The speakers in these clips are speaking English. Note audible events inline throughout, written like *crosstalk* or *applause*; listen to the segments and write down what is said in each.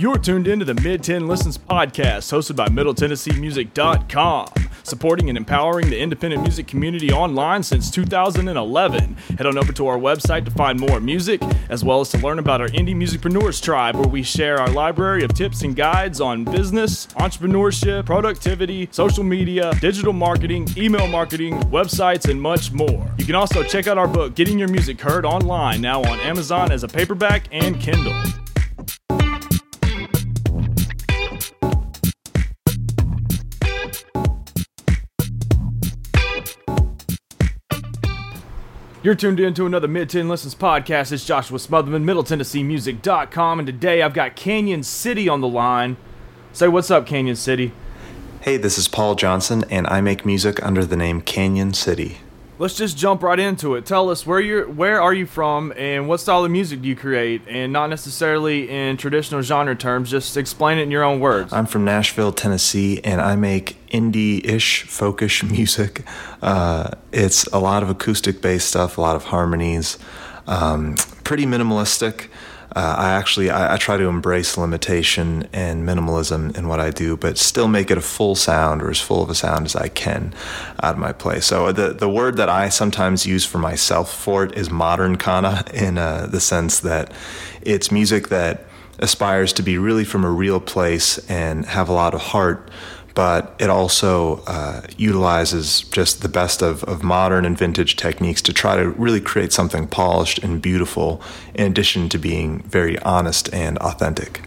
You're tuned into the Mid Tenn Listens podcast, hosted by MiddleTennesseeMusic.com, supporting and empowering the independent music community online since 2011. Head on over to our website to find more music, as well as to learn about our Indie Musicpreneurs Tribe, where we share our library of tips and guides on business, entrepreneurship, productivity, social media, digital marketing, email marketing, websites, and much more. You can also check out our book, Getting Your Music Heard, online now on Amazon as a paperback and Kindle. You're tuned in to another Mid Tenn Listens podcast. It's Joshua Smotherman, MiddleTennesseeMusic.com, and today I've got Canyon City on the line. Say what's up, Canyon City. Hey, this is Paul Johnson, and I make music under the name Canyon City. Let's just jump right into it. Tell us where you're, where are you from, and what style of music do you create, and not necessarily in traditional genre terms. Just explain it in your own words. I'm from Nashville, Tennessee, and I make indie-ish, folkish *laughs* music. Uh, it's a lot of acoustic-based stuff, a lot of harmonies, um, pretty minimalistic uh, I actually I, I, try to embrace limitation and minimalism in what I do, but still make it a full sound or as full of a sound as I can out of my play. So the the word that I sometimes use for myself for it is modern kana in uh, the sense that it's music that aspires to be really from a real place and have a lot of heart but it also uh, utilizes just the best of, of modern and vintage techniques to try to really create something polished and beautiful, in addition to being very honest and authentic.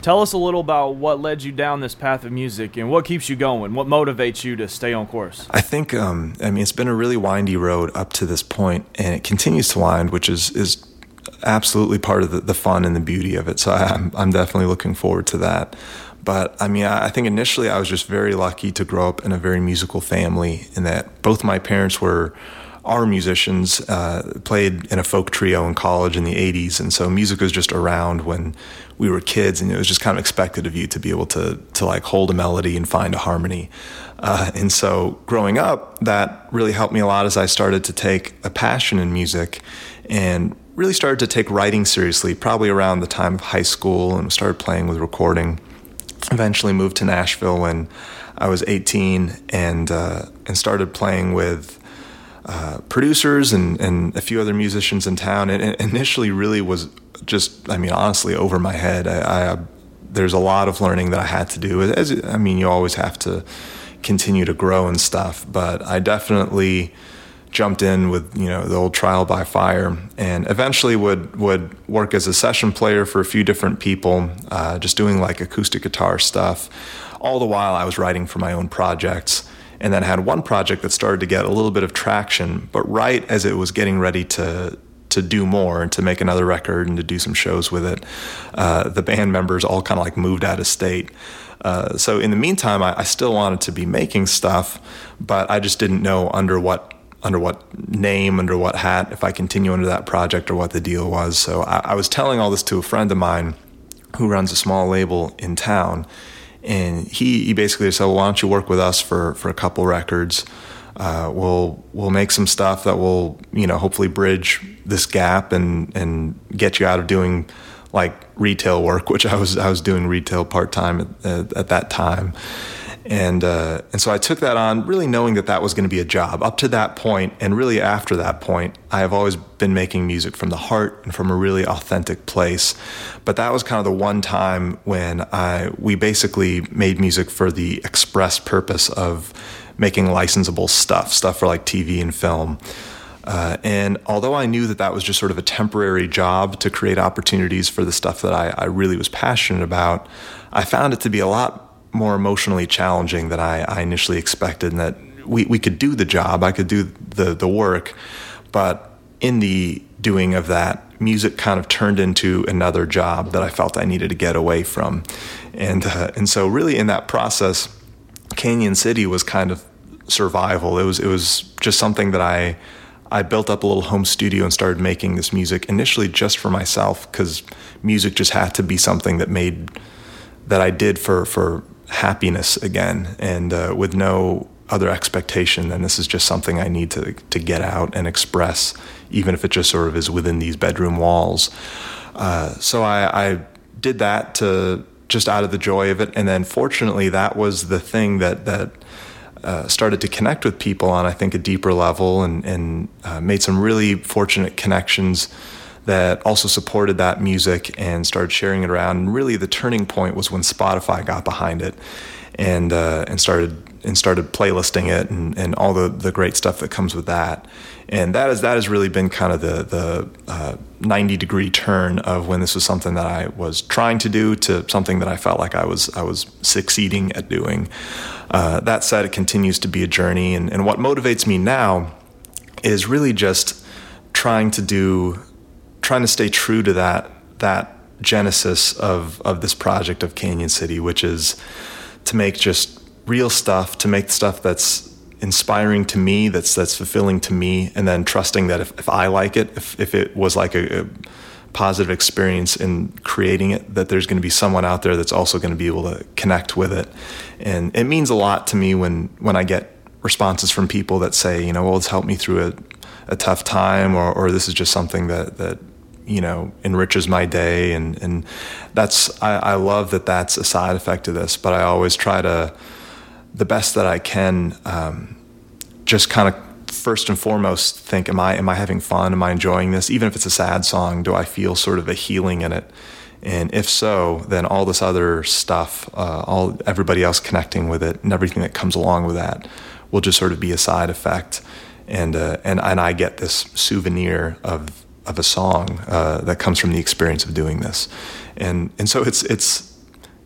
Tell us a little about what led you down this path of music and what keeps you going, what motivates you to stay on course. I think, um, I mean, it's been a really windy road up to this point, and it continues to wind, which is is absolutely part of the, the fun and the beauty of it. So I'm I'm definitely looking forward to that. But I mean, I think initially I was just very lucky to grow up in a very musical family, in that both my parents were are musicians, uh, played in a folk trio in college in the 80s. And so music was just around when we were kids, and it was just kind of expected of you to be able to, to like hold a melody and find a harmony. Uh, and so growing up, that really helped me a lot as I started to take a passion in music and really started to take writing seriously, probably around the time of high school, and started playing with recording eventually moved to Nashville when I was 18 and uh, and started playing with uh, producers and, and a few other musicians in town. And it initially really was just, I mean, honestly, over my head. I, I, there's a lot of learning that I had to do. As I mean, you always have to continue to grow and stuff, but I definitely jumped in with you know the old trial by fire and eventually would would work as a session player for a few different people uh, just doing like acoustic guitar stuff. All the while i was writing for my own projects and then had one project that started to get a little bit of traction but right as it was getting ready to to do more and to make another record and to do some shows with it uh, the band members all kind of like moved out of state. Uh, so in the meantime I, I still wanted to be making stuff but i just didn't know under what under what name, under what hat, if I continue under that project or what the deal was. So I, I, was telling all this to a friend of mine who runs a small label in town. And he, he basically said, well, why don't you work with us for, for a couple records? Uh, we'll we'll make some stuff that will you know hopefully bridge this gap and and get you out of doing like retail work, *laughs* which I was I was doing retail part time at, at, at that time and uh, and so I took that on, really knowing that that was going to be a job. Up to that point, and really after that point, I have always been making music from the heart and from a really authentic place. But that was kind of the one time when I we basically made music for the express purpose of making licensable stuff, stuff for like TV and film. Uh, and although I knew that that was just sort of a temporary job to create opportunities for the stuff that I, I really was passionate about, I found it to be a lot more emotionally challenging than I, I initially expected, and that we, we could do the job, I could do the, the work, but in the doing of that, music kind of turned into another job that I felt I needed to get away from. And, uh, and so, really, in that process, Canyon City was kind of survival. It was, it was just something that I, I built up a little home studio and started making this music initially just for myself because music just had to be something that made that I did for for happiness again and uh, with no other expectation than this is just something I need to to get out and express, even if it just sort of is within these bedroom walls. Uh, so I, I, did that to just out of the joy of it. And then fortunately, that was the thing that that uh, started to connect with people on I think a deeper level, and and uh, made some really fortunate connections that also supported that music and started sharing it around. And really, the turning point was when Spotify got behind it and uh, and started and started playlisting it and, and all the, the great stuff that comes with that. And that is that has really been kind of the the uh, 90 degree turn of when this was something that I was trying to do to something that I felt like I was I was succeeding at doing. Uh, that said, it continues to be a journey, and, and what motivates me now is really just trying to do trying to stay true to that that genesis of of this project of Canyon City, which is to make just real stuff, to make stuff that's inspiring to me, that's that's fulfilling to me, and then trusting that if, if I like it, if, if it was like a, a positive experience in creating it, that there's going to be someone out there that's also going to be able to connect with it. And it means a lot to me when when I get responses from people that say, you know, well, it's helped me through a, a tough time, or, or this is just something that that you know enriches my day and and that's I, I love that that's a side effect of this but I always try to the best that I can um, just kind of first and foremost think am I am I having fun? Am I enjoying this? Even if it's a sad song do I feel sort of a healing in it? And if so then all this other stuff uh, all everybody else connecting with it and everything that comes along with that will just sort of be a side effect. And uh, and and I get this souvenir of of a song uh, that comes from the experience of doing this, and and so it's it's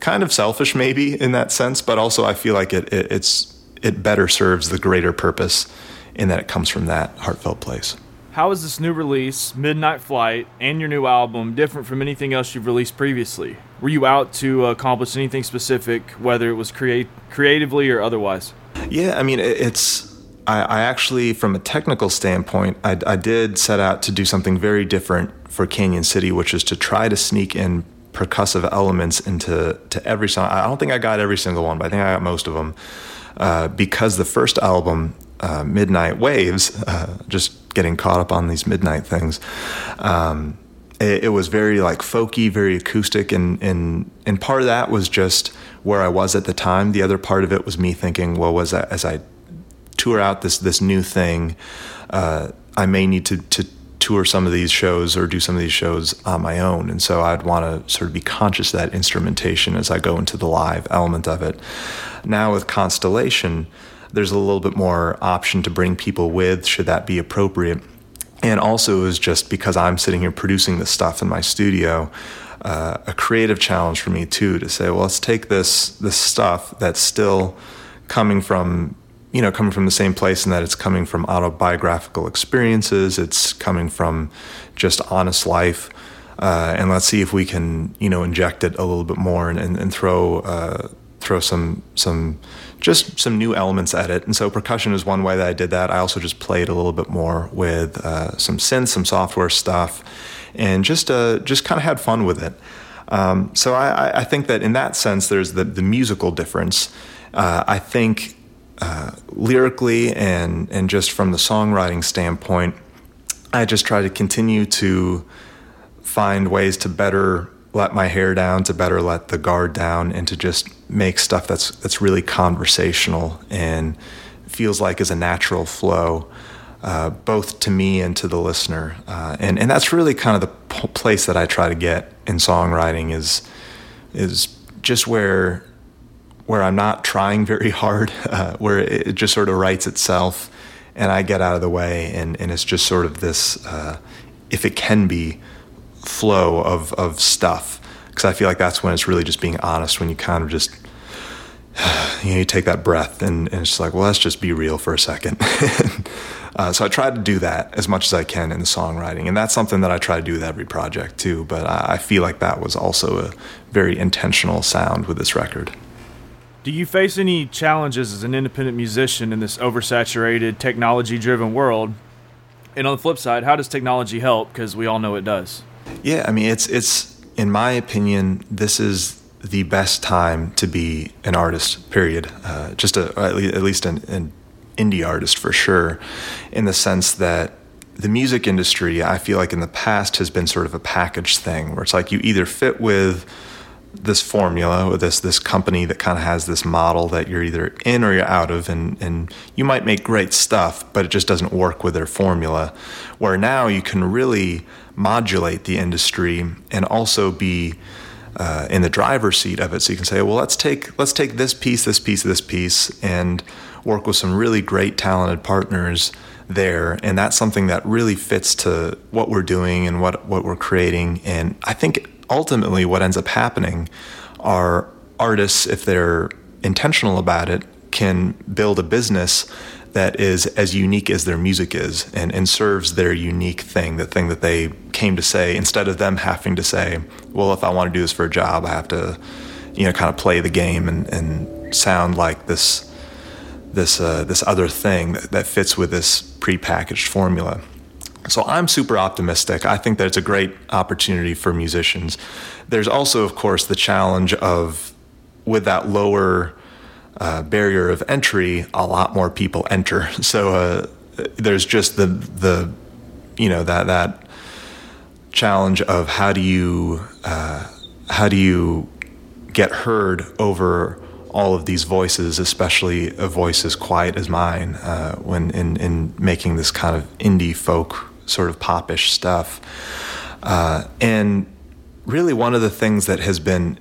kind of selfish maybe in that sense, but also I feel like it, it it's it better serves the greater purpose in that it comes from that heartfelt place. How is this new release, Midnight Flight, and your new album different from anything else you've released previously? Were you out to accomplish anything specific, whether it was create creatively or otherwise? Yeah, I mean it's I, I, actually, from a technical standpoint, I, I, did set out to do something very different for Canyon City, which is to try to sneak in percussive elements into to every song. I don't think I got every single one, but I think I got most of them. Uh, because the first album, uh, Midnight Waves, *laughs* uh, just getting caught up on these midnight things. Um, it, it, was very like folky, very acoustic, and and and part of that was just where I was at the time. The other part of it was me thinking, well, was that as I tour out this this new thing, uh, I may need to to tour some of these shows or do some of these shows on my own. And so I'd want to sort of be conscious of that instrumentation as I go into the live element of it. Now with Constellation, there's a little bit more option to bring people with, should that be appropriate. And also is just because I'm sitting here producing this stuff in my studio, uh, a creative challenge for me too to say, well, let's take this this stuff that's still coming from you know, coming from the same place and that it's coming from autobiographical experiences, it's coming from just honest life. Uh, and let's see if we can, you know, inject it a little bit more and, and, and throw uh, throw some some just some new elements at it. And so percussion is one way that I did that. I also just played a little bit more with uh, some synths, some software stuff, and just uh, just kind of had fun with it. Um, so I, I, think that in that sense, there's the, the musical difference. Uh, I think uh, lyrically and and just from the songwriting standpoint, I just try to continue to find ways to better let my hair down, to better let the guard down, and to just make stuff that's that's really conversational and feels like is a natural flow, uh, both to me and to the listener. Uh, and and that's really kind of the p- place that I try to get in songwriting is is just where where I'm not trying very hard, *laughs* uh, where it just sort of writes itself, and I get out of the way, and, and it's just sort of this, uh, if it can be, flow of of stuff, because I feel like that's when it's really just being honest, when you kind of just, *sighs* you know, you take that breath, and, and it's like, well, let's just be real for a second. *laughs* uh, so I try to do that as much as I can in the songwriting, and that's something that I try to do with every project too. But I, I feel like that was also a very intentional sound with this record. Do you face any challenges as an independent musician in this oversaturated, technology driven world? And on the flip side, how does technology help? Because we all know it does. Yeah, I mean, it's, it's, in my opinion, this is the best time to be an artist, period. Uh, just a, at least an, an indie artist for sure, in the sense that the music industry, I feel like in the past has been sort of a package thing where it's like you either fit with this formula or this this company that kind of has this model that you're either in or you're out of and and you might make great stuff but it just doesn't work with their formula. Where now you can really modulate the industry and also be uh, in the driver's seat of it. So you can say well let's take let's take this piece this piece this piece and work with some really great talented partners there. And that's something that really fits to what we're doing and what what we're creating. And I think ultimately what ends up happening are artists if they're intentional about it can build a business that is as unique as their music is and, and serves their unique thing, the thing that they came to say, instead of them having to say, well, if I want to do this for a job, I have to, you know, kind of play the game and, and sound like this this uh, this other thing that, that fits with this prepackaged formula. So I'm super optimistic. I think that it's a great opportunity for musicians. There's also, of course, the challenge of with that lower uh, barrier of entry, a lot more people enter. *laughs* So uh, there's just the the you know that that challenge of how do you uh, how do you get heard over all of these voices, especially a voice as quiet as mine, uh, when in, in making this kind of indie folk sort of popish stuff. Uh, and really, one of the things that has been,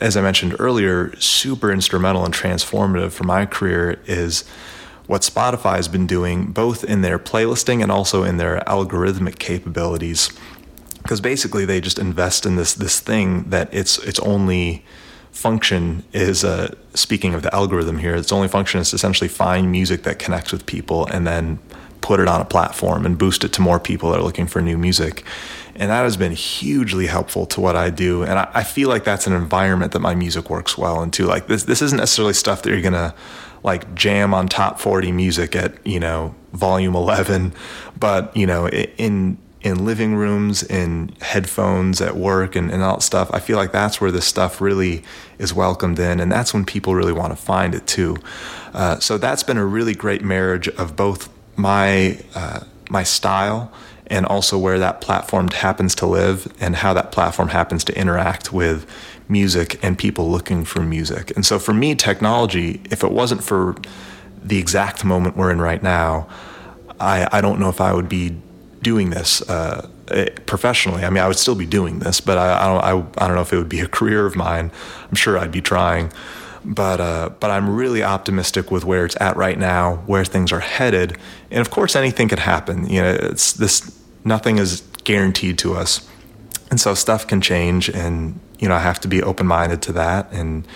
as I mentioned earlier, super instrumental and transformative for my career is what Spotify has been doing, both in their playlisting and also in their algorithmic capabilities. Because basically, they just invest in this this thing that its its only function is uh, speaking of the algorithm here. Its only function is essentially find music that connects with people and then put it on a platform and boost it to more people that are looking for new music. And that has been hugely helpful to what I do. And I, I feel like that's an environment that my music works well into. Like this, this isn't necessarily stuff that you're gonna like jam on top 40 music at you know volume 11, but you know in in living rooms, in headphones at work, and, and all that stuff. I feel like that's where this stuff really is welcomed in, and that's when people really want to find it too. Uh, so that's been a really great marriage of both my uh, my style and also where that platform happens to live and how that platform happens to interact with music and people looking for music. And so for me, technology, if it wasn't for the exact moment we're in right now, I, I don't know if I would be doing this uh, eh, professionally. I mean, I would still be doing this, but I, I, don't, I, I don't know if it would be a *laughs* career of mine. I'm sure I'd be trying but uh, but I'm really optimistic with where it's at right now, where things are headed, and of course anything could happen. You know, it's this nothing is guaranteed to us, and so stuff can change, and you know I have to be open minded to that and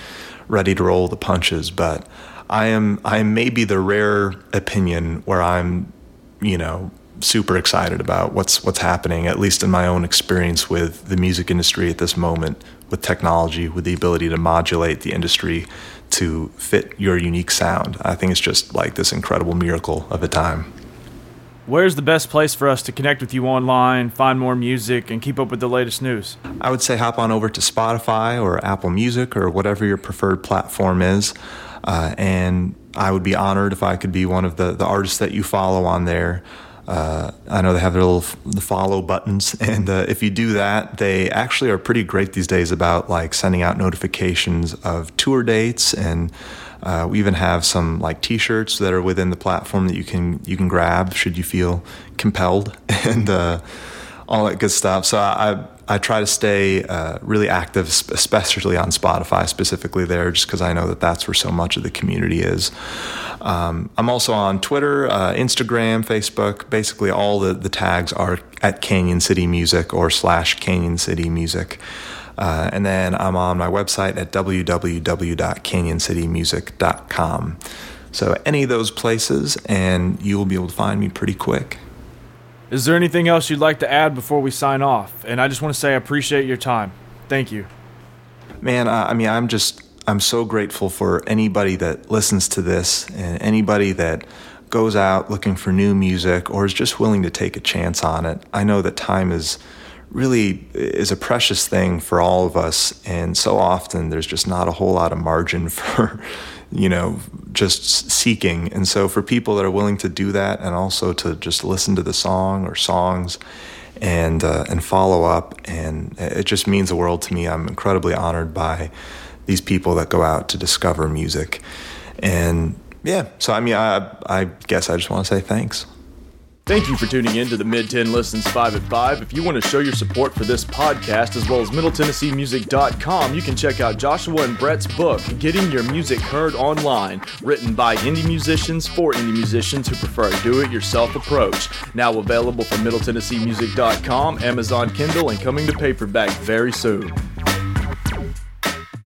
ready to roll the punches. But I am I am maybe the rare opinion where I'm you know super excited about what's what's happening at least in my own experience with the music industry at this moment with technology, with the ability to modulate the industry to fit your unique sound. I think it's just like this incredible miracle of a time. Where's the best place for us to connect with you online, find more music, and keep up with the latest news? I would say hop on over to Spotify or Apple Music or whatever your preferred platform is. Uh, and I would be honored if I could be one of the, the artists that you follow on there. Uh, I know they have little the follow buttons, *laughs* and uh, if you do that, they actually are pretty great these days about like sending out notifications of tour dates, and uh, we even have some like T-shirts that are within the platform that you can you can grab should you feel compelled, *laughs* and uh, all that good stuff. So I I try to stay uh, really active, especially on Spotify, specifically there, just because I know that that's where so much of the community is. Um, I'm also on Twitter, uh, Instagram, Facebook. Basically, all the, the tags are at Canyon City Music or slash Canyon City Music. Uh, and then I'm on my website at www.canyoncitymusic.com. So, any of those places, and you will be able to find me pretty quick. Is there anything else you'd like to add before we sign off? And I just want to say I appreciate your time. Thank you. Man, uh, I mean, I'm just, I'm so grateful for anybody that listens to this and anybody that goes out looking for new music or is just willing to take a chance on it. I know that time is really is a precious thing for all of us and so often there's just not a whole lot of margin *laughs* for you know, just seeking. And so for people that are willing to do that and also to just listen to the song or songs and uh, and follow up, and it just means the world to me. I'm incredibly honored by these people that go out to discover music, and yeah. So I mean, I I guess I just want to say thanks. Thank you for tuning in to the Mid Tenn Listens 5 at 5. If you want to show your support for this podcast as well as MiddleTennesseeMusic.com, you can check out Joshua and Brett's book, Getting Your Music Heard Online, written by indie musicians for indie musicians who prefer a do it yourself approach. Now available from MiddleTennesseeMusic.com, Amazon Kindle, and coming to paperback very soon.